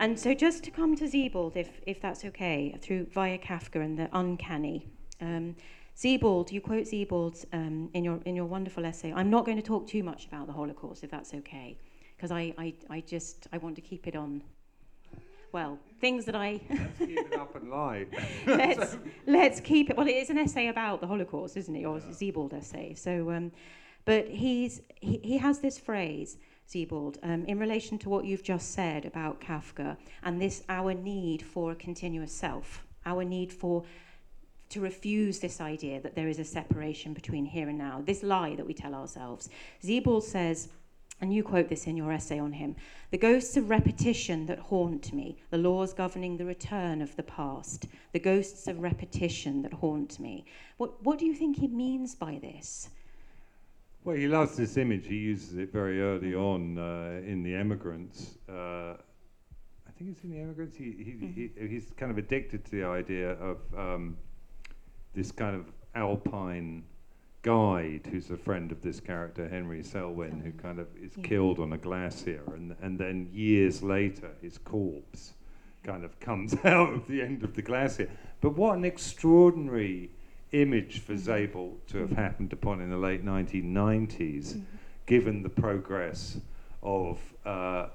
And so, just to come to Sebald, if, if that's okay, through via Kafka and the uncanny. Um, Sebald, you quote Sebald um, in, your, in your wonderful essay. I'm not going to talk too much about the Holocaust, if that's okay, because I, I, I just I want to keep it on. Well, things that I. let's keep it up and light. let's, let's keep it. Well, it is an essay about the Holocaust, isn't it? Or yeah. a Sebald essay. So, um, but he's, he, he has this phrase Sebald, um, in relation to what you've just said about Kafka and this our need for a continuous self, our need for to refuse this idea that there is a separation between here and now, this lie that we tell ourselves. Sebald says, and you quote this in your essay on him the ghosts of repetition that haunt me, the laws governing the return of the past, the ghosts of repetition that haunt me. What, what do you think he means by this? Well, he loves this image. He uses it very early on uh, in The Emigrants. Uh, I think it's in The Emigrants. He, he, mm-hmm. he, he's kind of addicted to the idea of um, this kind of alpine guide who's a friend of this character, Henry Selwyn, who kind of is yeah. killed on a glacier. And, and then years later, his corpse kind of comes out of the end of the glacier. But what an extraordinary image for. Sebald to have happened upon in the late 1990s, mm-hmm. given the progress of uh,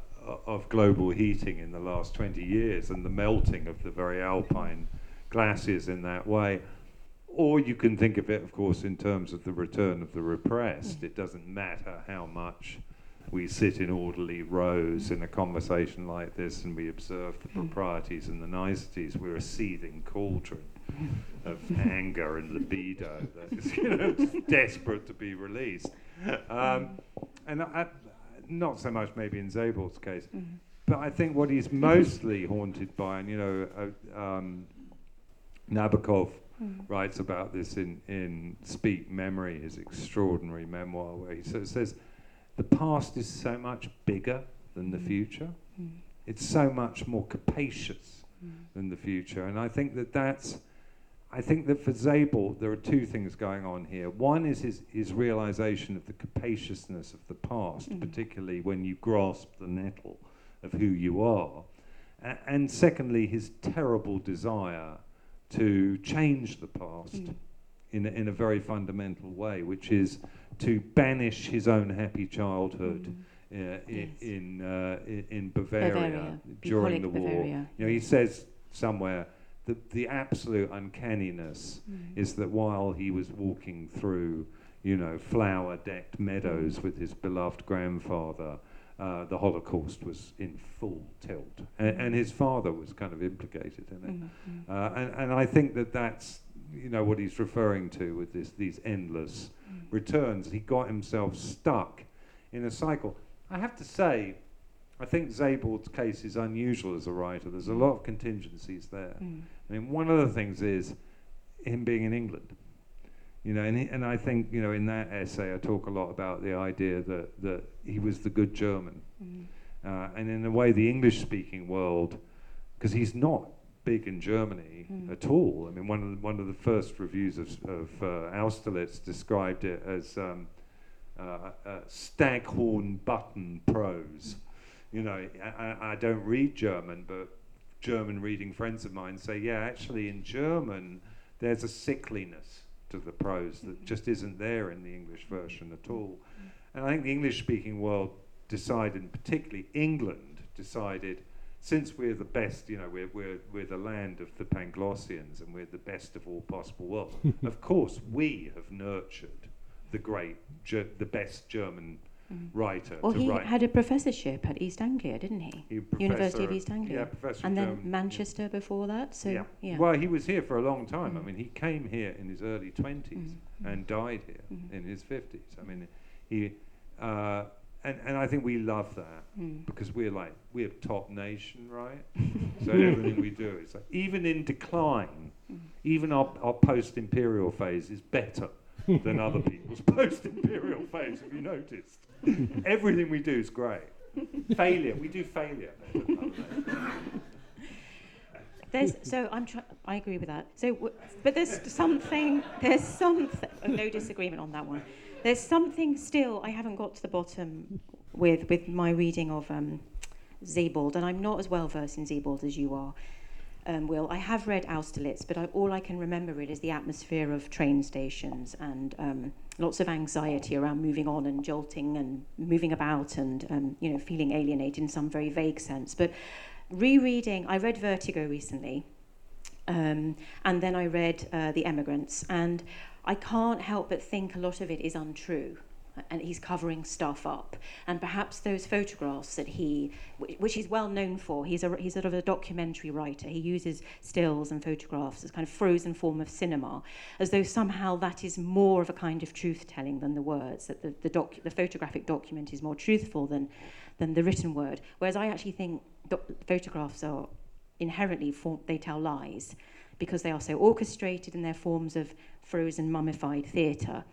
of global heating in the last 20 years and the melting of the very alpine glaciers in that way. Or you can think of it, of course, in terms of the return of the repressed. Mm-hmm. It doesn't matter how much we sit in orderly rows in a conversation like this and we observe the proprieties and the niceties. We're a seething cauldron of anger and libido that is you know, desperate to be released. Um, and I, not so much maybe in Sebald's case, mm-hmm. but I think what he's mostly haunted by, and you know, uh, um, Nabokov mm. writes about this in, in Speak Memory, his extraordinary memoir, where he says, says the past is so much bigger than the mm. future. Mm. It's so much more capacious mm. than the future. And I think that that's I think that for Sebald, there are two things going on here. One is his, his realization of the capaciousness of the past, mm. particularly when you grasp the nettle of who you are. A- and secondly, his terrible desire to change the past mm. in, a, in a very fundamental way, which is to banish his own happy childhood. Mm. Uh, in yes. in, uh, in Bavaria, Bavaria. during the war. Bavaria. You know, he says somewhere the, the absolute uncanniness mm. is that while he was walking through, you know, flower decked meadows mm. with his beloved grandfather, uh, the Holocaust was in full tilt. And, and, his father was kind of implicated in it. Mm-hmm. Uh, and, and I think that that's, you know, what he's referring to with this, these endless mm. returns. He got himself stuck in a cycle. I have to say, I think Sebald's case is unusual as a writer. There's a lot of contingencies there. Mm. I mean, one of the things is him being in England. You know, and, he, and I think, you know, in that essay I talk a lot about the idea that, that he was the good German. Mm. Uh, and in a way, the English speaking world, because he's not big in Germany mm. at all. I mean, one of the, one of the first reviews of, of uh, Austerlitz described it as um, uh, uh, staghorn button prose. You know, I, I don't read German, but German reading friends of mine say, yeah, actually in German, there's a sickliness to the prose that mm-hmm. just isn't there in the English version at all. And I think the English speaking world decided, and particularly England, decided since we're the best, you know, we're, we're, we're the land of the Panglossians and we're the best of all possible worlds, of course, we have nurtured the great, the best German. Writer. Well, he write. had a professorship at East Anglia, didn't he? University of East Anglia. Yeah, professor. And then Manchester yeah. before that. So yeah. yeah. Well, he was here for a long time. Mm. I mean, he came here in his early twenties mm. and died here mm. in his fifties. I mean, he. Uh, and, and I think we love that mm. because we're like we're top nation, right? so everything we do is like, even in decline, mm. even our, our post-imperial phase is better than other people's post-imperial phase. Have you noticed? Everything we do is great. failure, we do failure. There's, so I'm I agree with that. So, w- but there's something. There's something. Oh, no disagreement on that one. There's something still I haven't got to the bottom with with my reading of um, Sebald, and I'm not as well versed in Sebald as you are, um, Will. I have read Austerlitz, but I, all I can remember it is the atmosphere of train stations and um, lots of anxiety around moving on and jolting and moving about and um, you know feeling alienated in some very vague sense. But rereading, I read Vertigo recently, um, and then I read uh, The Emigrants, and I can't help but think a lot of it is untrue and he's covering stuff up. And perhaps those photographs that he, which he's well known for, he's, a, he's sort of a documentary writer. He uses stills and photographs as kind of frozen form of cinema, as though somehow that is more of a kind of truth telling than the words, that the, the, doc, the photographic document is more truthful than, than the written word. Whereas I actually think photographs are inherently, form, they tell lies because they are so orchestrated in their forms of frozen mummified theatre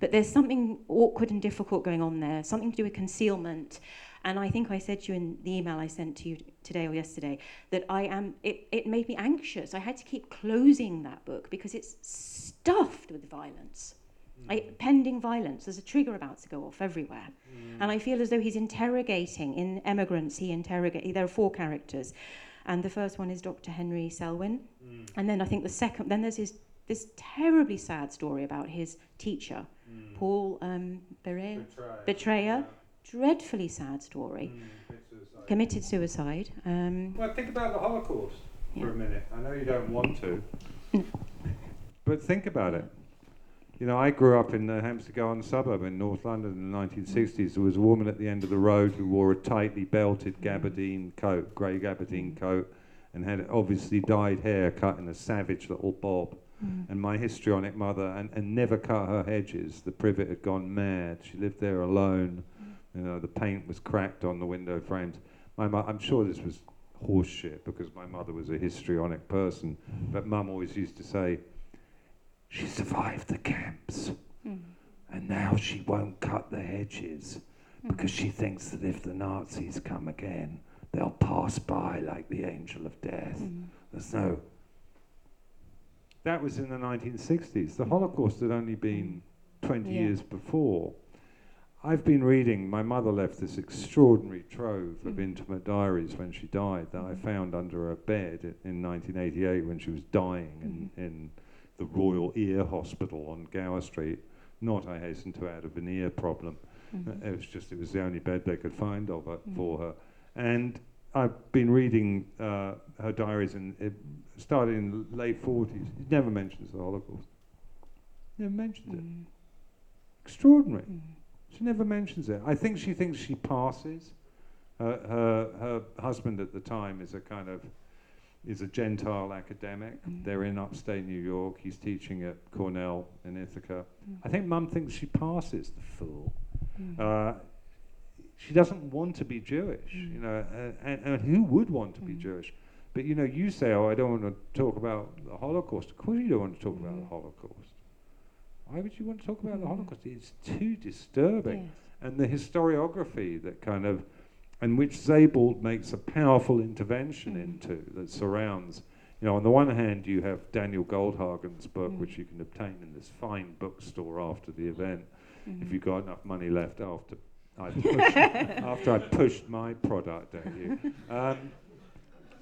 but there's something awkward and difficult going on there, something to do with concealment. And I think I said to you in the email I sent to you today or yesterday that I am, it, it made me anxious. I had to keep closing that book because it's stuffed with violence. I, mm. pending violence. There's a trigger about to go off everywhere. Mm. And I feel as though he's interrogating. In Emigrants, he interrogates. There are four characters. And the first one is Dr. Henry Selwyn. Mm. And then I think the second, then there's his, this terribly sad story about his teacher mm. Paul um, Bereyter, Bereyter. Yeah. dreadfully sad story. Mm, suicide. Committed suicide. Um, well, think about the Holocaust yeah. for a minute. I know you don't want to, but think about it. You know, I grew up in the Hampstead Garden suburb in North London in the 1960s. There was a woman at the end of the road who wore a tightly belted gabardine coat, grey gabardine coat, and had obviously dyed hair cut in a savage little bob mm. and my histrionic mother, and, and never cut her hedges. The privet had gone mad. She lived there alone. Mm. You know, the paint was cracked on the window frames. My I'm sure this was horseshit because my mother was a histrionic person, but mum always used to say, she survived the camps, mm. and now she won't cut the hedges mm. because she thinks that if the Nazis come again, they'll pass by like the angel of death. Mm. There's no that was in the 1960s. The Holocaust had only been 20 yeah. years before. I've been reading, my mother left this extraordinary trove mm. of intimate diaries when she died that. I found under her bed in 1988 when she was dying mm. in, in the Royal Ear Hospital on Gower Street. Not, I hasten to add, a veneer problem. Mm-hmm. It was just, it was the only bed they could find of her, mm. for her. And I've been reading uh, her diaries and it started in the late 40s. He never mentions the Holocaust. Never mentions mm. it. Extraordinary. Mm. She never mentions it. I think she thinks she passes. Her, her, her husband at the time is a kind of is a Gentile academic. Mm. They're in upstate New York. He's teaching at Cornell in Ithaca. Mm. I think Mum thinks she passes the fool. Mm. Uh, she doesn't want to be Jewish, mm. you know, uh, and, and, who would want to mm. be Jewish? But you know, you say, "Oh, I don't want to talk about the Holocaust." Of course, you don't want to talk mm. about the mm. Holocaust. Why would you want to talk about the mm. Holocaust? It's too disturbing, yes. and the historiography that kind of, and which Sebald makes a powerful intervention mm. into that surrounds. You know, on the one hand, you have Daniel Goldhagen's book, which you can obtain in this fine bookstore after the event, if you've got enough money left after I pushed, after I pushed my product at you. Um,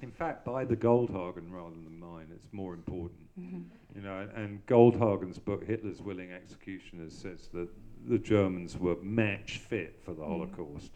in fact, buy the Goldhagen rather than mine. It's more important. Mm-hmm. You know, and, and Goldhagen's book, Hitler's Willing Executioners, says that the Germans were match fit for the mm. Holocaust.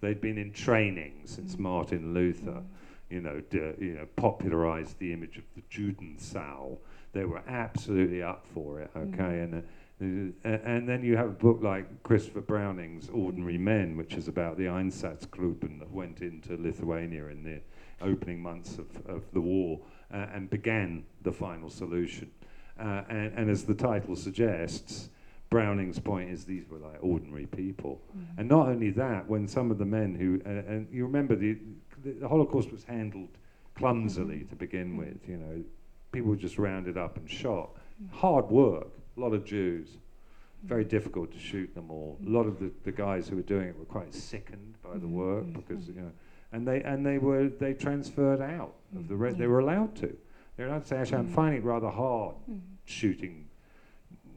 They'd been in training since mm. Martin Luther. Mm. You know, d- you know, popularized the image of the Judensau. They were absolutely up for it. Okay, mm. and uh, and then you have a book like Christopher Browning's Ordinary Men, which is about the Einsatzgruppen that went into Lithuania in the opening months of, of the war uh, and began the final solution. Uh, and, and, as the title suggests, Browning's point is these were like ordinary people. Mm-hmm. And not only that, when some of the men who, uh, and you remember the, the, Holocaust was handled clumsily mm-hmm. to begin mm-hmm. with, you know, people were just rounded up and shot. Mm-hmm. Hard work a lot of Jews. Very difficult to shoot them all. A lot of the, the guys who were doing it were quite sickened by the mm-hmm. work mm-hmm. because you know, and they and they were they transferred out of the re- they were allowed to. They were allowed to say, actually, I'm mm-hmm. finding it rather hard shooting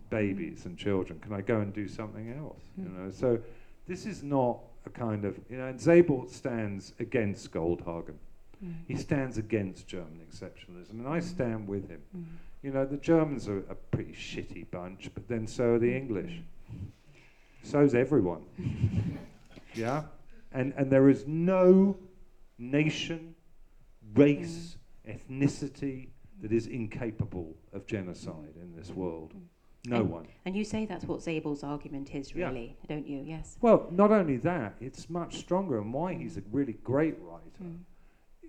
babies and children. Can I go and do something else? You know, so This is not a kind of, you know, and Sebald stands against Goldhagen. Mm. He stands against German exceptionalism, and I stand with him. Mm. You know, the Germans are a pretty shitty bunch, but then so are the English. So's everyone. yeah? And, and there is no nation, race, ethnicity that is incapable of genocide in this world. No And- one. And you say that's what Sebald's argument is, Yeah. really, don't you? Yes. Well, not only that, it's much stronger, and why he's a really great writer, Mm.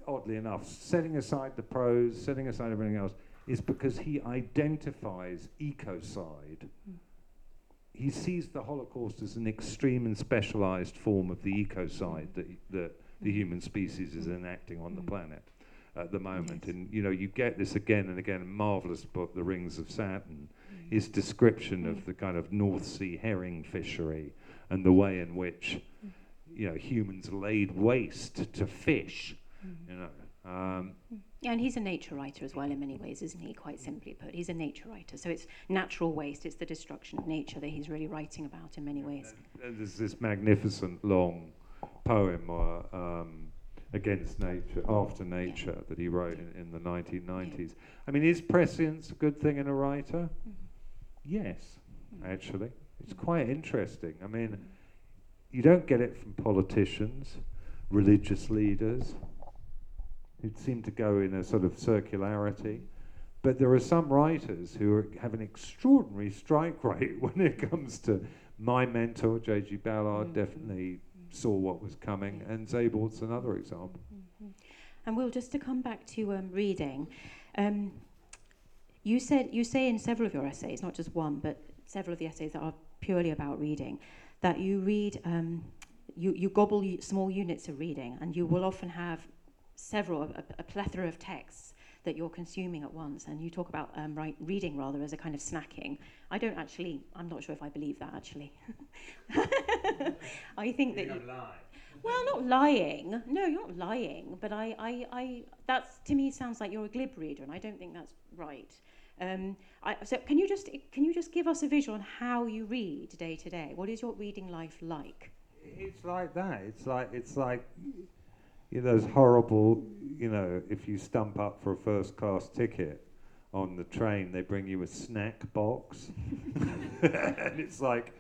oddly enough, setting aside the prose, setting aside everything else, is because he identifies ecocide. Mm. He sees the Holocaust as an extreme and specialized form of the ecocide that, that the human species is enacting on the Mm. planet at the moment. Yes. And you know, you get this again and again. A marvelous book, The Rings of Saturn, Mm. his description Mm. of the kind of North Sea herring fishery and the way in which Mm. you know humans laid waste to fish. Mm. You know, um, Yeah, and he's a nature writer as well in many ways, isn't he? Quite simply put, he's a nature writer. So it's natural waste, it's the destruction of nature that he's really writing about in many ways. and there's this magnificent long poem uh, um, against nature, after nature, that he wrote in, in the 1990s. I mean, is prescience a good thing in a writer? Mhm. Yes, Mm. actually. It's quite interesting. I mean, you don't get it from politicians, religious leaders, who seem to go in a sort of circularity. But there are some writers who are, have an extraordinary strike rate when it comes to my mentor, J.G. Ballard, Mm. definitely saw what was coming, and Sebald's another example. Mhm. And Will, just to come back to um, reading, um, you said you say in several of your essays, not just one, but several of the essays that are purely about reading, that you read, um, you you gobble small units of reading, and you will often have several, a, a plethora of texts that you're consuming at once, and you talk about um, right, reading rather as a kind of snacking. I don't actually, I'm not sure if I believe that actually. I think that. You, lie. well, not lying. No, you're not lying. But I, I, I, that's to me sounds like you're a glib reader, and I don't think that's right. Um, I, so can you just can you just give us a visual on how you read day to day? What is your reading life like? It's like that. It's like it's like you know, those horrible. You know, if you stump up for a first class ticket on the train, they bring you a snack box, and it's like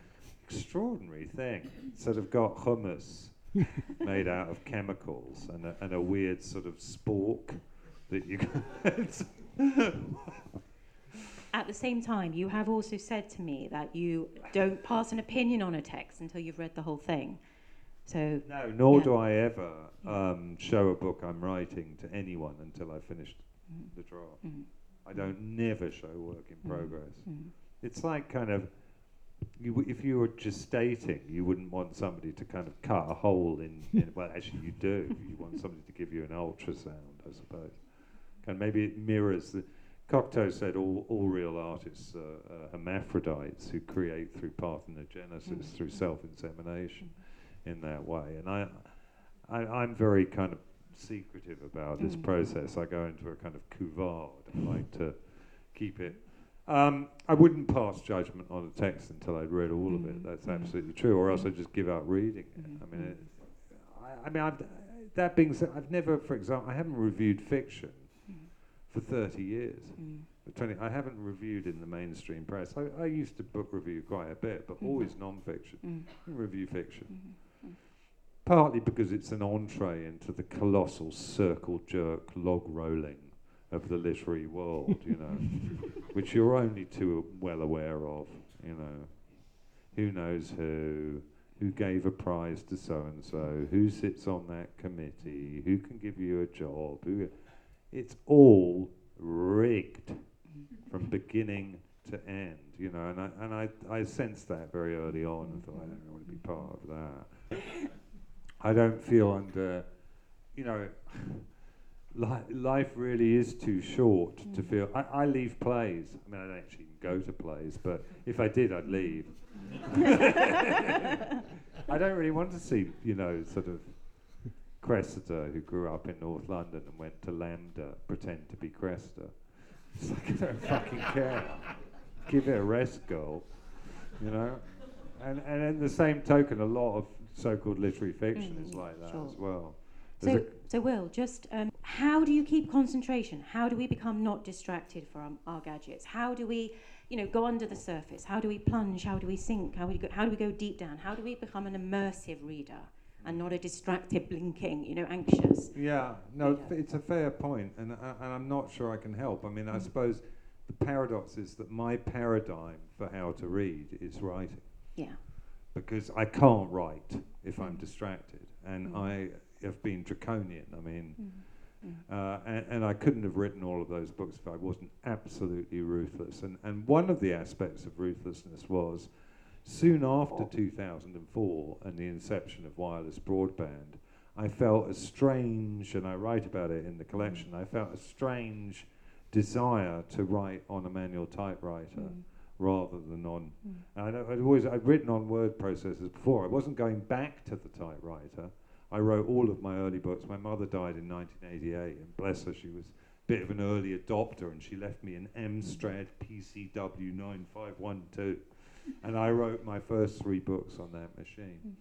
extraordinary thing. Sort of got hummus made out of chemicals and a, and a weird sort of spork that you. At the same time, you have also said to me that you don't pass an opinion on a text until you've read the whole thing. So no, nor Yeah. do I ever um, show a book I'm writing to anyone until I've finished mm, the draft. mm, I don't never show work in Mm. progress. It's like kind of, you, w- if you were gestating, you wouldn't want somebody to kind of cut a hole in, in well, actually you do. You want somebody to give you an ultrasound, I suppose. And maybe it mirrors the, Cocteau said all, all real artists are uh, hermaphrodites who create through parthenogenesis, Mm. through self-insemination in that way. And I, I, I'm very kind of secretive about this Mm. process. I go into a kind of couvade. I like to keep it. Um, I wouldn't pass judgment on a text until I'd read all of it. Mm. That's Mm. absolutely true. Or else I just give up reading it. Mhm. I mean, Mm. it, I, I mean, I've, that being said, I've never, for example, I haven't reviewed fiction Mm. for 30 years. mm, For 20, I haven't reviewed in the mainstream press. I, I used to book review quite a bit, but Mhm. always non-fiction. mm, Review fiction. mhm, Partly because it's an entree into the colossal circle jerk log rolling of the literary world, you know, which you're only too well aware of, you know. Who knows who, who gave a prize to so and so, who sits on that committee, who can give you a job, who it's all rigged from beginning to end, you know, and I and I, I sensed that very early on and thought I don't want to be part of that. I don't feel under, you know, li- life really is too short to Mm. feel. I, I leave plays. I mean, I don't actually go to plays, but if I did, I'd leave. I don't really want to see, you know, sort of Cressida who grew up in North London and went to LAMDA pretend to be Cressida. It's like I don't fucking care. Give it a rest, girl. You know. And, and in the same token, a lot of so-called literary fiction is Mm, like that sure. as well. There's So, so Will, just um, how do you keep concentration? How do we become not distracted from our gadgets? How do we, you know, go under the surface? How do we plunge? How do we sink? How, we go, how do we go deep down? How do we become an immersive reader and not a distracted, blinking, you know, anxious? Yeah, no, f- it's a fair point, and, I and I'm not sure I can help. I mean, I Mm. suppose the paradox is that my paradigm for how to read is writing, Yeah. Because I can't write if I'm Mm. distracted, and Mm. I have been draconian. I mean, Mm. uh, and, and I couldn't have written all of those books if I wasn't absolutely ruthless. And, and one of the aspects of ruthlessness was soon after 2004 and the inception of wireless broadband, I felt a strange, and I write about it in the collection, I felt a strange desire to write on a manual typewriter Mm. Rather than on. Mm. And I, I'd always I'd written on word processors before. I wasn't going back to the typewriter. I wrote all of my early books. My mother died in 1988, and bless her, she was a bit of an early adopter, and she left me an Amstrad PCW 9512, and I wrote my first three books on that machine.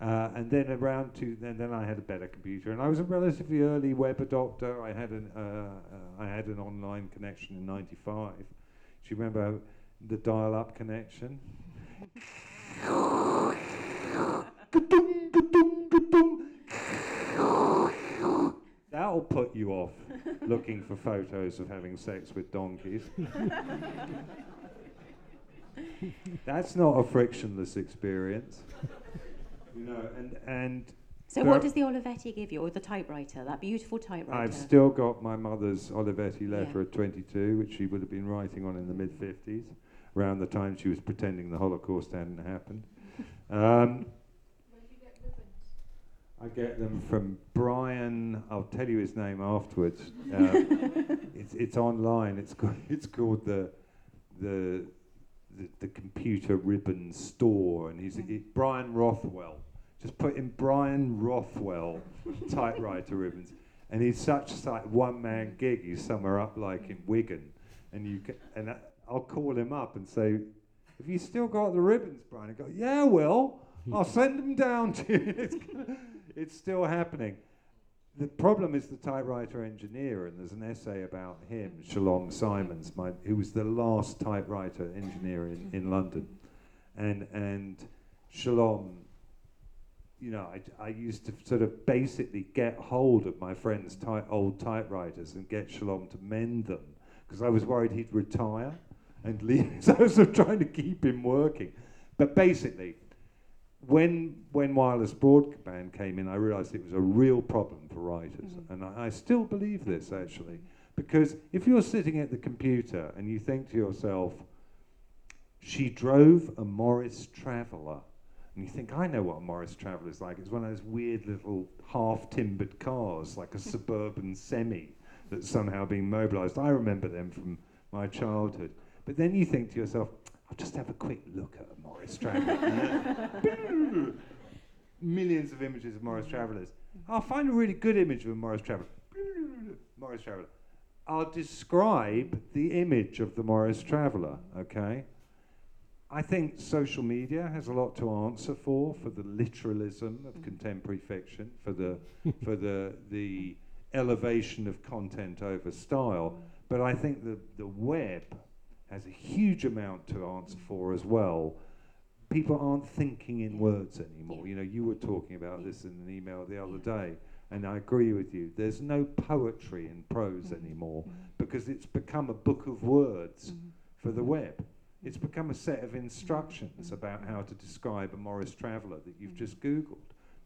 Uh, and then around two, then, then I had a better computer, and I was a relatively early web adopter. I had an uh, uh, I had an online connection in '95. Do you remember the dial-up connection? Ka-dum, ka-dum, ka-dum. That'll put you off looking for photos of having sex with donkeys. That's not a frictionless experience. You know, and and So what does the Olivetti give you, or the typewriter, that beautiful typewriter? I've still got my mother's Olivetti letter Yeah. at 22, which she would have been writing on in the mid 50s, around the time she was pretending the Holocaust hadn't happened. Um, I get them from Brian. I'll tell you his name afterwards. Uh, it's it's online. It's called it's called the the the, the computer ribbon store, and he's Mm. Brian Rothwell. Just put in Brian Rothwell typewriter ribbons, and he's such like one man gig. He's somewhere up like in Wigan, and you can, and I, I'll call him up and say, "Have you still got the ribbons, Brian?" I go, "Yeah, well, I'll send them down to you." it's, it's still happening. The problem is the typewriter engineer, and there's an essay about him, Shalom Simons, my, who was the last typewriter engineer in, in London. And, and Shalom, you know, I, I used to sort of basically get hold of my friend's ty- old typewriters and get Shalom to mend them because I was worried he'd retire and leave. so was trying to keep him working. But basically, when when wireless broadband came in, I realised it was a real problem for writers, Mhm. and I, I still believe this actually, because if you're sitting at the computer and you think to yourself, "She drove a Morris Traveller," and you think, "I know what a Morris Traveller is like. It's one of those weird little half-timbered cars, like a suburban semi that's somehow being mobilised. I remember them from my childhood." But then you think to yourself, "I'll just have a quick look at a Morris Traveller." millions of images of Morris Travellers. I'll find a really good image of a Morris Traveller. Morris Traveller. I'll describe the image of the Morris Traveller, okay? I think social media has a lot to answer for, for the literalism of mm. contemporary fiction, for the, for the, the elevation of content over style. Mm. But I think the, the web has a huge amount to answer for as well. People aren't thinking in words anymore. You know, you were talking about this in an email the other day, and I agree with you. There's no poetry in prose Mhm. anymore Mhm. because it's become a book of words Mhm. for the web. It's become a set of instructions about how to describe a Morris Traveller that you've just Googled.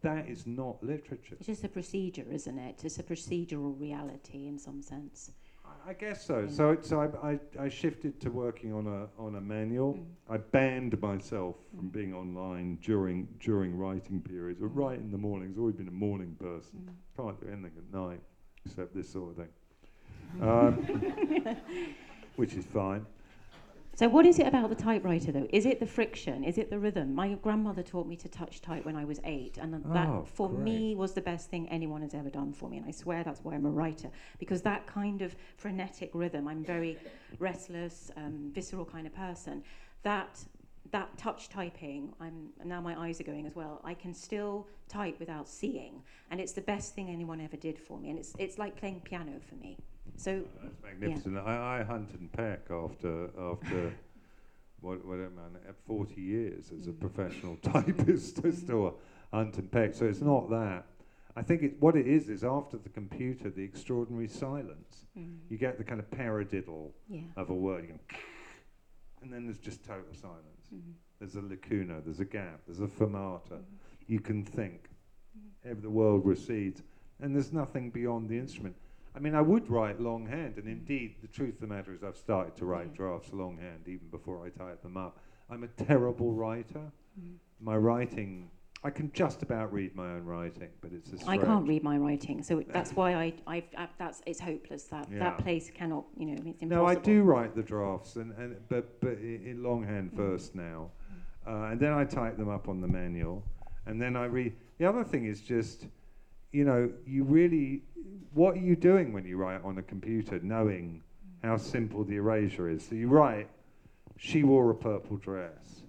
That is not literature. It's just a procedure, isn't it? It's a procedural reality in some sense. I- guess so. Yeah. So, so I, I, I shifted to working on a on a manual. Mm. I banned myself from Mm. being online during during writing periods. Mm. write in the mornings. Always been a morning person. Mm. Can't do anything at night except this sort of thing, Mm. um, which is fine. So, what is it about the typewriter, though? Is it the friction? Is it the rhythm? My grandmother taught me to touch type when I was eight, and th- Oh, that, for great. me, was the best thing anyone has ever done for me. And I swear that's why I'm a writer, because that kind of frenetic rhythm, I'm very restless, um, visceral kind of person. That that touch typing, I'm now my eyes are going as well. I can still type without seeing, and it's the best thing anyone ever did for me. And it's it's like playing piano for me. So Oh, that's magnificent. I, I hunt and peck after after what whatever man, at 40 years as a Mm. professional typist. I still hunt and peck. So it's not that. I think it, what it is is after the computer, the extraordinary silence. mm, You get the kind of paradiddle yeah. of a word, and then there's just total silence. Mhm. There's a lacuna, there's a gap, there's a fermata. Mhm. You can think. Mhm. The world recedes, and there's nothing beyond the instrument. I mean, I would write longhand, and indeed, the truth of the matter is, I've started to write Yeah. drafts longhand even before I type them up. I'm a terrible writer. Mhm. My writing, I can just about read my own writing, but it's a I can't read my writing, so that's why I, I've, I, that's it's hopeless. That Yeah. that place cannot, you know, it's impossible. No, I do write the drafts, and, and but but in longhand Mm. first now, uh, and then I type them up on the manual, and then I read. The other thing is just, you know, you really, what are you doing when you write on a computer, knowing how simple the erasure is? So you write, she wore a purple dress,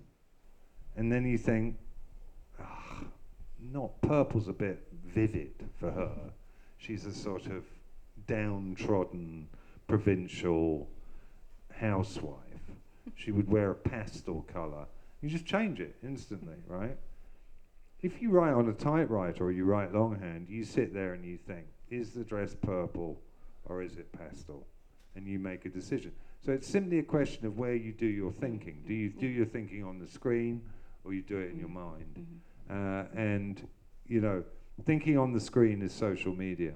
and then you think, ah, not purple's a bit vivid for her. She's a sort of downtrodden provincial housewife. She would wear a pastel colour. You just change it instantly, right? If you write on a typewriter or you write longhand, you sit there and you think, is the dress purple or is it pastel? And you make a decision. So it's simply a question of where you do your thinking. Do you do your thinking on the screen or you do it in your mind? Mhm. Uh, and, you know, thinking on the screen is social media.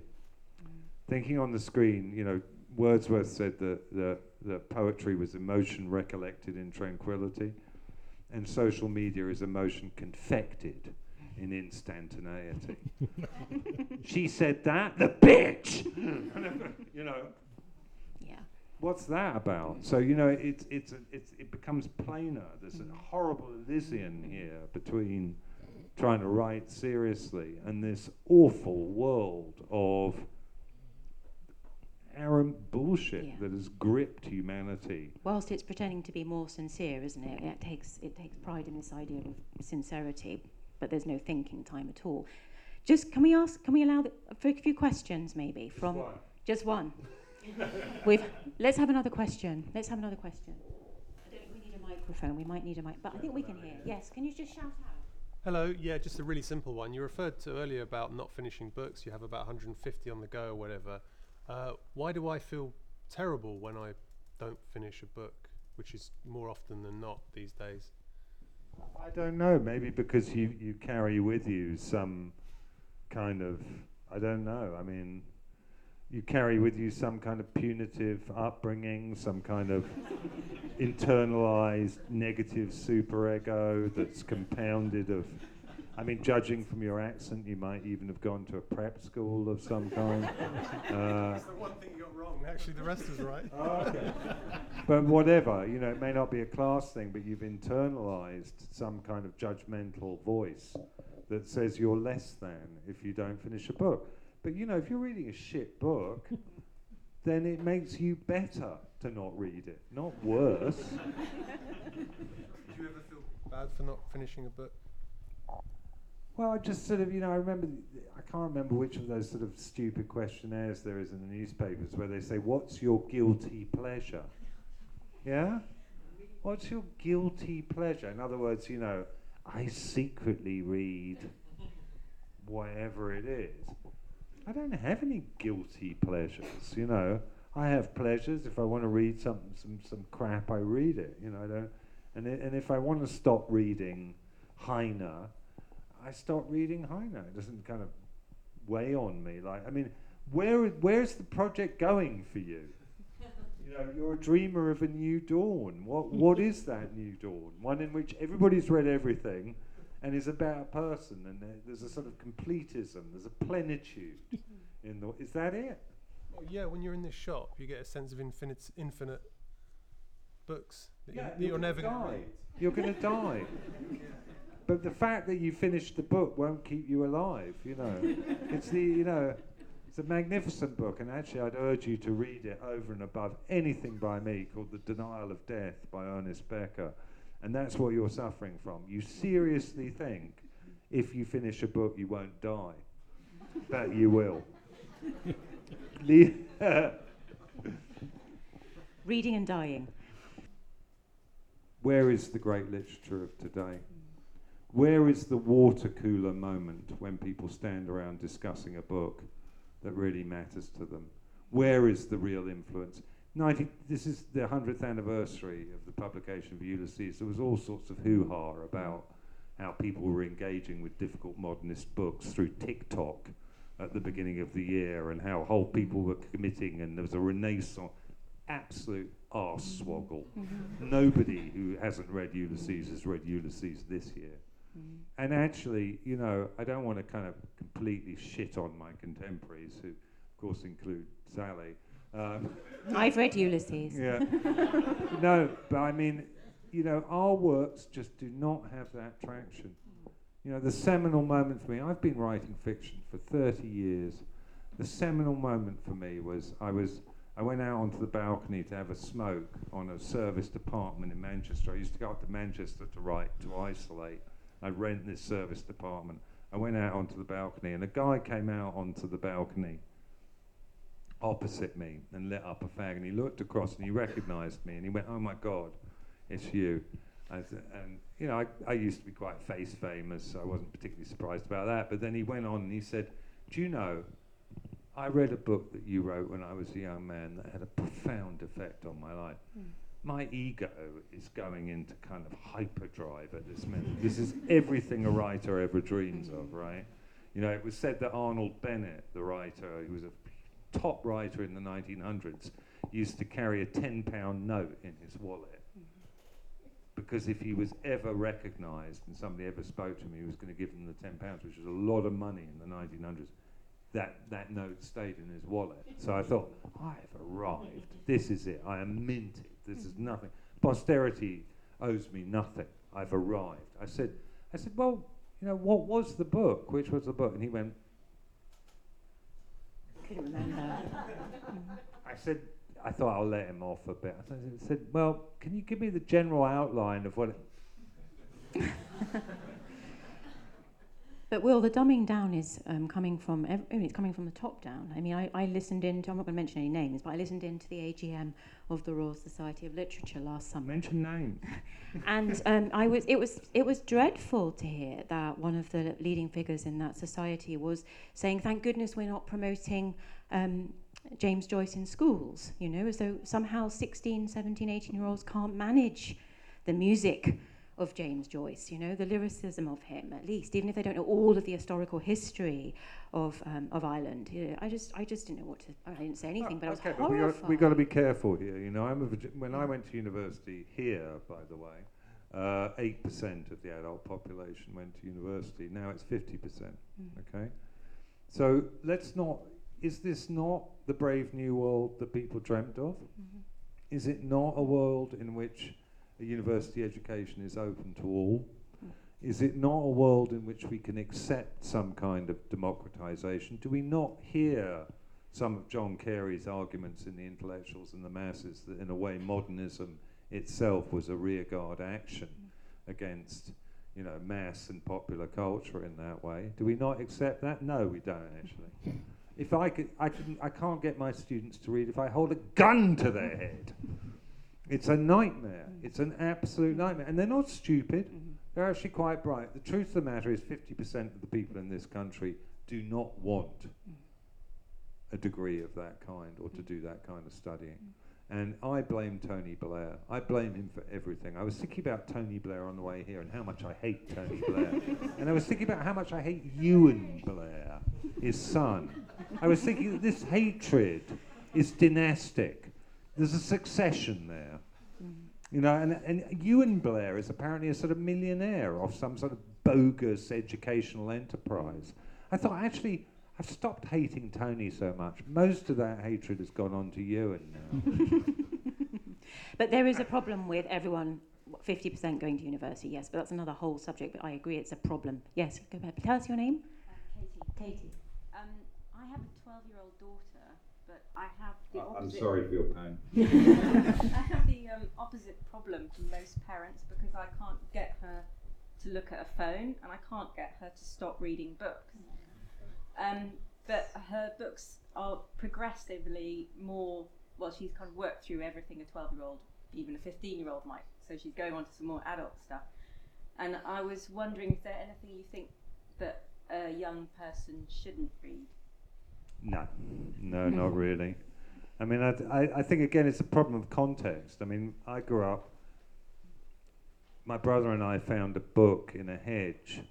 Thinking on the screen, you know, Wordsworth said that, that, that poetry was emotion recollected in tranquility, and social media is emotion confected in instantaneity. she said that, the bitch! you know, Yeah. what's that about? So you know, it's it's it's it becomes plainer. There's a horrible Elysian here between trying to write seriously and this awful world of arrant bullshit Yeah. that has gripped humanity. Whilst it's pretending to be more sincere, isn't it? It takes it takes pride in this idea of sincerity, but there's no thinking time at all. Just can we ask? Can we allow the, for a few questions, maybe from just one? We've let's have another question. Let's have another question. I don't think we need a microphone. We might need a mic, but I think we can hear. Yes. Can you just shout out? Hello, yeah, just a really simple one. You referred to earlier about not finishing books. You have about 150 on the go or whatever. Uh, why do I feel terrible when I don't finish a book, which is more often than not these days? I don't know. Maybe because you you carry with you some kind of I don't know. I mean, you carry with you some kind of punitive upbringing, some kind of internalized negative superego that's compounded of. I mean, judging from your accent, you might even have gone to a prep school of some kind. Uh, the one thing you got wrong. Actually, the rest is right. Oh, but whatever, you know, it may not be a class thing, but you've internalized some kind of judgmental voice that says you're less than if you don't finish a book. But you know, if you're reading a shit book, then it makes you better to not read it, not worse. Did you ever feel bad for not finishing a book? Well, I just sort of, you know, I remember, I can't remember which of those sort of stupid questionnaires there is in the newspapers where they say, What's your guilty pleasure? Yeah? What's your guilty pleasure? In other words, you know, I secretly read whatever it is. I don't have any guilty pleasures, you know. I have pleasures. If I want to read some, some, some crap, I read it, you know. I don't, and, and if I want to stop reading Heine, I stop reading Heine. It doesn't kind of weigh on me. Like, I mean, where where's the project going for you? You know, you're a dreamer of a new dawn. What what is that new dawn? One in which everybody's read everything, and is about a person, and there- there's a sort of completism. There's a plenitude in the. Is that it? Well, yeah, when you're in this shop, you get a sense of infinite, infinite books that, you, that you're, gonna never going to die. read. You're going to die. But the fact that you finished the book won't keep you alive. You know, it's the you know, it's a magnificent book, and actually, I'd urge you to read it over and above anything by me called *The Denial of Death* by Ernest Becker. And that's what you're suffering from. You seriously think if you finish a book, you won't die. but you will. Reading and dying. Where is the great literature of today? Where is the water cooler moment when people stand around discussing a book that really matters to them? Where is the real influence? 90, this is the 100th anniversary of the publication of Ulysses. There was all sorts of hoo ha about how people were engaging with difficult modernist books through TikTok at the beginning of the year and how whole people were committing and there was a renaissance. Absolute arse swoggle. Mm-hmm. Nobody who hasn't read Ulysses has read Ulysses this year. Mm. And actually, you know, I don't want to kind of completely shit on my contemporaries, who, of course, include Sally. Um, I've read Ulysses. Yeah. no, but I mean, you know, our works just do not have that traction. You know, the seminal moment for me, I've been writing fiction for 30 years. The seminal moment for me was I was I went out onto the balcony to have a smoke on a service department in Manchester. I used to go up to Manchester to write, to isolate. I'd rent this service department. I went out onto the balcony, and a guy came out onto the balcony opposite me and lit up a fag. And he looked across and he recognized me, and he went, "Oh my God, it's you." and you know, I, I used to be quite face famous, so I wasn't particularly surprised about that. But then he went on and he said, "Do you know?" I read a book that you wrote when I was a young man that had a profound effect on my life. Mm. My ego is going into kind of hyperdrive at this minute. this is everything a writer ever dreams of, right? You know, it was said that Arnold Bennett, the writer, who was a top writer in the 1900s, used to carry a 10 pound note in his wallet. Because if he was ever recognized and somebody ever spoke to him, he was going to give them the 10 pounds, which was a lot of money in the 1900s that, that note stayed in his wallet. So I thought, I've arrived. This is it. I am minted. This is nothing. Posterity owes me nothing. I've arrived. I said, I said, well, you know, what was the book? Which was the book? And he went, couldn't remember. I said, I thought I'll let him off a bit. I said, well, can you give me the general outline of what But Will, the dumbing down is um, coming from ev- I mean, it's coming from the top down. I mean, I, I listened in. To, I'm not going to mention any names, but I listened in to the AGM of the Royal Society of Literature last summer. Mention names. and um, I was it was it was dreadful to hear that one of the leading figures in that society was saying, "Thank goodness we're not promoting." Um, James Joyce in schools, you know, as though somehow 16, 17, 18 year olds can't manage the music of James Joyce, you know, the lyricism of him, at least, even if they don't know all of the historical history of um, of Ireland. You know, I just I just didn't know what to. I didn't say anything, but okay, I was but horrified. We got, to be careful here. You know, I'm a, when I went to university here, by the way, uh, eight uh, percent of the adult population went to university. Now it's fifty percent. Mm. Okay, so let's not. Is this not the brave new world that people dreamt of? Mm-hmm. Is it not a world in which a university education is open to all? Is it not a world in which we can accept some kind of democratization? Do we not hear some of John Carey's arguments in the intellectuals and the masses that, in a way, modernism itself was a rearguard action against, you know, mass and popular culture in that way? Do we not accept that? No, we don't actually. If I could, I I can't get my students to read if I hold a gun to their head. It's a nightmare. Mm. It's an absolute nightmare. And they're not stupid. Mm-hmm. They're actually quite bright. The truth of the matter is 50% of the people in this country do not want mm. a degree of that kind or to do that kind of studying. Mm. And I blame Tony Blair. I blame him for everything. I was thinking about Tony Blair on the way here and how much I hate Tony Blair. and I was thinking about how much I hate Euan Blair, his son. I was thinking that this hatred is dynastic. There's a succession there. You know, and, and Euan Blair is apparently a sort of millionaire off some sort of bogus educational enterprise. I thought, actually, I've stopped hating Tony so much. Most of that hatred has gone on to Euan now. but there is a problem with everyone 50% going to university, yes, but that's another whole subject, but I agree it's a problem. Yes, go ahead. Tell us your name. Uh, Katie. Katie. Um, I have a 12 year old daughter but I have the I- I'm opposite. sorry for your pain. I have the um, opposite problem from most parents because I can't get her to look at a phone and I can't get her to stop reading books. Um, but her books are progressively more. Well, she's kind of worked through everything a twelve-year-old, even a fifteen-year-old might. So she's going on to some more adult stuff. And I was wondering, is there anything you think that a young person shouldn't read? No, no, not really. I mean, I, I, I think again it's a problem of context. I mean, I grew up. My brother and I found a book in a hedge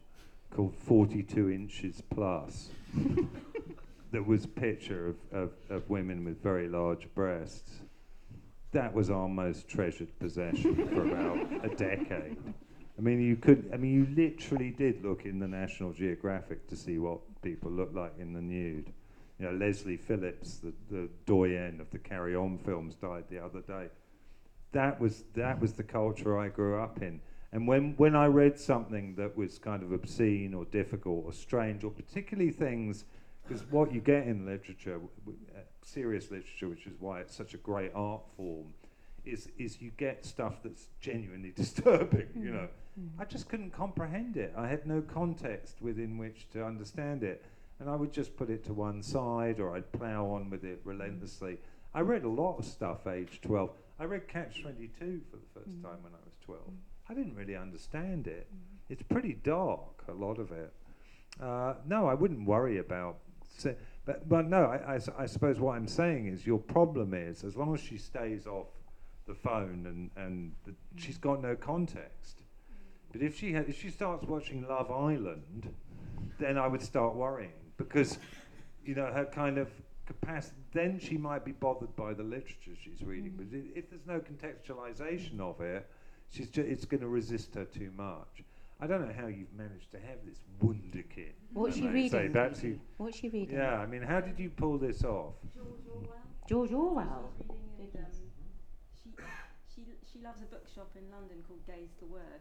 called 42 Inches Plus that was a picture of, of, of women with very large breasts. That was our most treasured possession for about a decade. I mean, you could. I mean, you literally did look in the National Geographic to see what people looked like in the nude. You know, Leslie Phillips, the, the doyen of the Carry On films, died the other day. That was that was the culture I grew up in. And when when I read something that was kind of obscene or difficult or strange or particularly things, because what you get in literature, uh, serious literature, which is why it's such a great art form, is is you get stuff that's genuinely disturbing. You know, I just couldn't comprehend it. I had no context within which to understand it. And I would just put it to one side or I'd plough on with it relentlessly. I read a lot of stuff age 12. I read Catch 22 for the first mm. time when I was 12. Mm. I didn't really understand it. Mm. It's pretty dark, a lot of it. Uh, no, I wouldn't worry about. But, but no, I suppose what I'm saying is your problem is as long as she stays off the phone and, and the, she's got no context. But if she ha- if she starts watching Love Island, then I would start worrying because you know her kind of capacity. Then she might be bothered by the literature she's reading. But i- if there's no contextualization of it, she's ju- it's going to resist her too much. I don't know how you've managed to have this wunderkind. What's I she might say. reading? That's who, What's she reading? yeah, I mean, how did you pull this off? George Orwell. George Orwell. She's reading and, um, she, she, she loves a bookshop in London called Gay's the Word.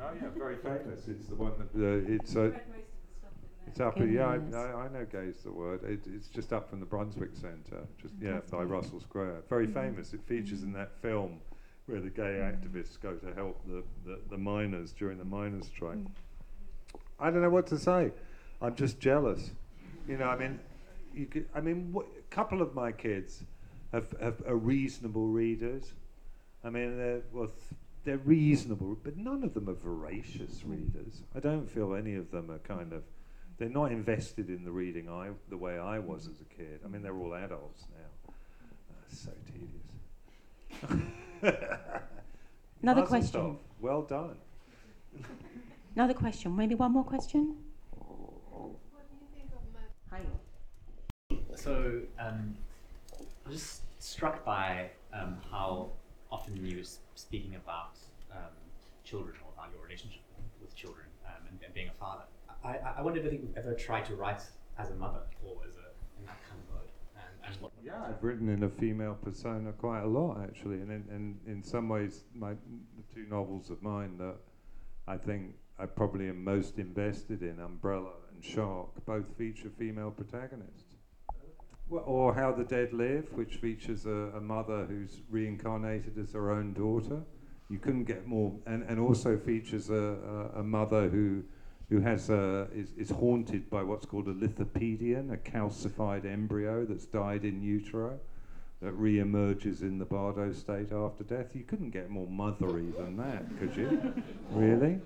Oh yeah, very famous. It's the one that uh, it's uh, it's up. Yeah, I, I, I know. gay's the word. It, it's just up from the Brunswick Centre, just yeah, by Russell Square. Very Mhm. famous. It features in that film where the gay activists go to help the, the, the miners during the miners' strike. I don't know what to say. I'm just jealous. You know, I mean, you could, I mean, wh- a couple of my kids have, have are reasonable readers. I mean, they're well, th- they're reasonable, but none of them are voracious readers. I don't feel any of them are kind of. They're not invested in the reading I the way I was as a kid. I mean, they're all adults now. Uh, so tedious. Another Mazel question. tov. Well done. Another question. Maybe one more question. Hi. So um, I was just struck by um, how often you were speaking about um, children or about your relationship with children um, and, and being a father. I, I, wonder if you've ever tried to write as a mother or as a in that kind of mode. And, and Yeah, I've written in a female persona quite a lot actually, and in, in, in some ways, my the two novels of mine that I think I probably am most invested in, Umbrella and Shark, both feature female protagonists. Well, or How the Dead Live, which features a, a mother who's reincarnated as her own daughter. You couldn't get more, and, and also features a, a, a mother who who has a, is, is haunted by what's called a lithopedion, a calcified embryo that's died in utero, that re-emerges in the Bardo state after death. You couldn't get more mothery than that, could you? really?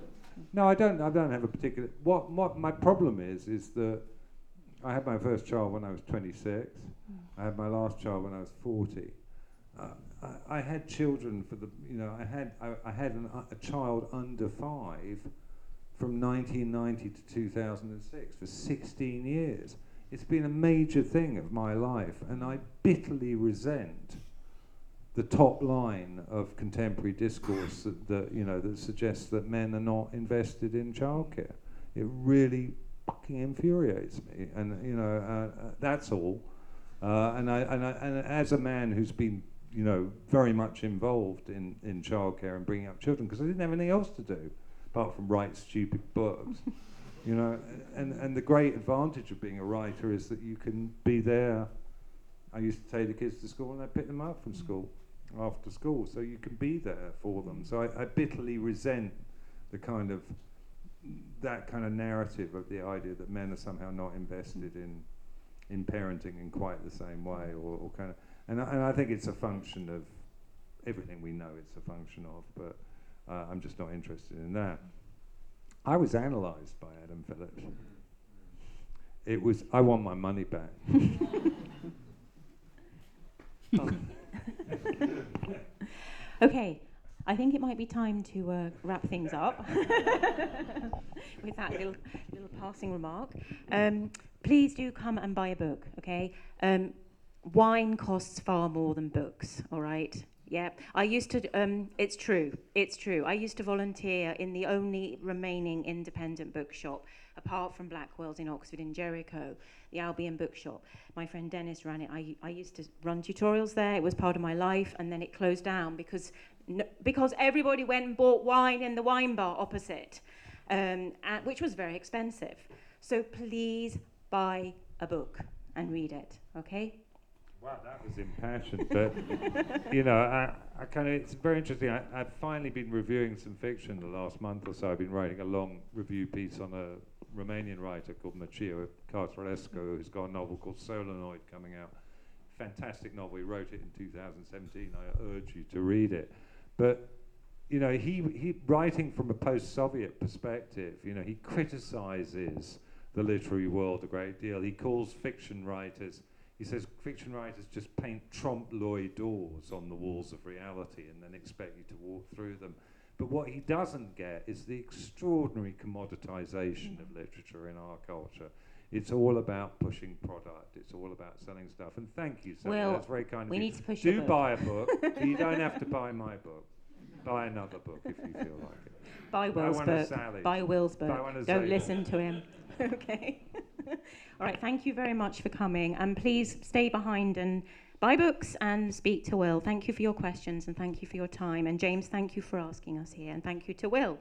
No, I don't. I don't have a particular. What what my problem is is that I had my first child when I was 26. I had my last child when I was 40. Uh, I, I had children for the. You know, I had I, I had an, a child under five from 1990 to 2006 for 16 years. It's been a major thing of my life, and I bitterly resent the top line of contemporary discourse that, that you know that suggests that men are not invested in childcare. It really fucking infuriates me, and you know uh, uh, that's all. Uh, and I and I and as a man who's been you know very much involved in in childcare and bringing up children because I didn't have anything else to do apart from write stupid books. You know, and, and the great advantage of being a writer is that you can be there I used to take the kids to school and I pick them up from mm. school after school, so you can be there for them. So I, I bitterly resent the kind of that kind of narrative of the idea that men are somehow not invested in in parenting in quite the same way, or, or kind of, and I, and I think it's a function of everything we know it's a function of, but uh, I'm just not interested in that. I was analysed by Adam Phillips. It was, I want my money back. Okay, I think it might be time to uh, wrap things up with that little, little passing remark. Um, please do come and buy a book, okay? Um, wine costs far more than books, all right? Yeah, I used to, um, it's true, it's true. I used to volunteer in the only remaining independent bookshop, apart from Blackwell's in Oxford in Jericho, the Albion Bookshop. My friend Dennis ran it. I, I used to run tutorials there, it was part of my life, and then it closed down because, because everybody went and bought wine in the wine bar opposite, um, and, which was very expensive. So please buy a book and read it, okay? Wow, that was impassioned. But you know, I, I kind of it's very interesting. I, I've finally been reviewing some fiction the last month or so. I've been writing a long review piece on a Romanian writer called Mircea Cartarescu, who's got a novel called Solenoid coming out. Fantastic novel. He wrote it in 2017. I urge you to read it. But you know, he he writing from a post-Soviet perspective. You know, he criticizes the literary world a great deal. He calls fiction writers he says fiction writers just paint trompe l'oeil doors on the walls of reality and then expect you to walk through them. But what he doesn't get is the extraordinary commoditization of literature in our culture. It's all about pushing product. It's all about selling stuff. And thank you, Sally. Well, That's very kind of we you. need to push Do buy a book. you don't have to buy my book. Buy another book if you feel like it. Buy Will's of book. Buy Will's book. Buy Don't listen to him. okay. All right. Thank you very much for coming, and please stay behind and buy books and speak to Will. Thank you for your questions and thank you for your time. And James, thank you for asking us here, and thank you to Will.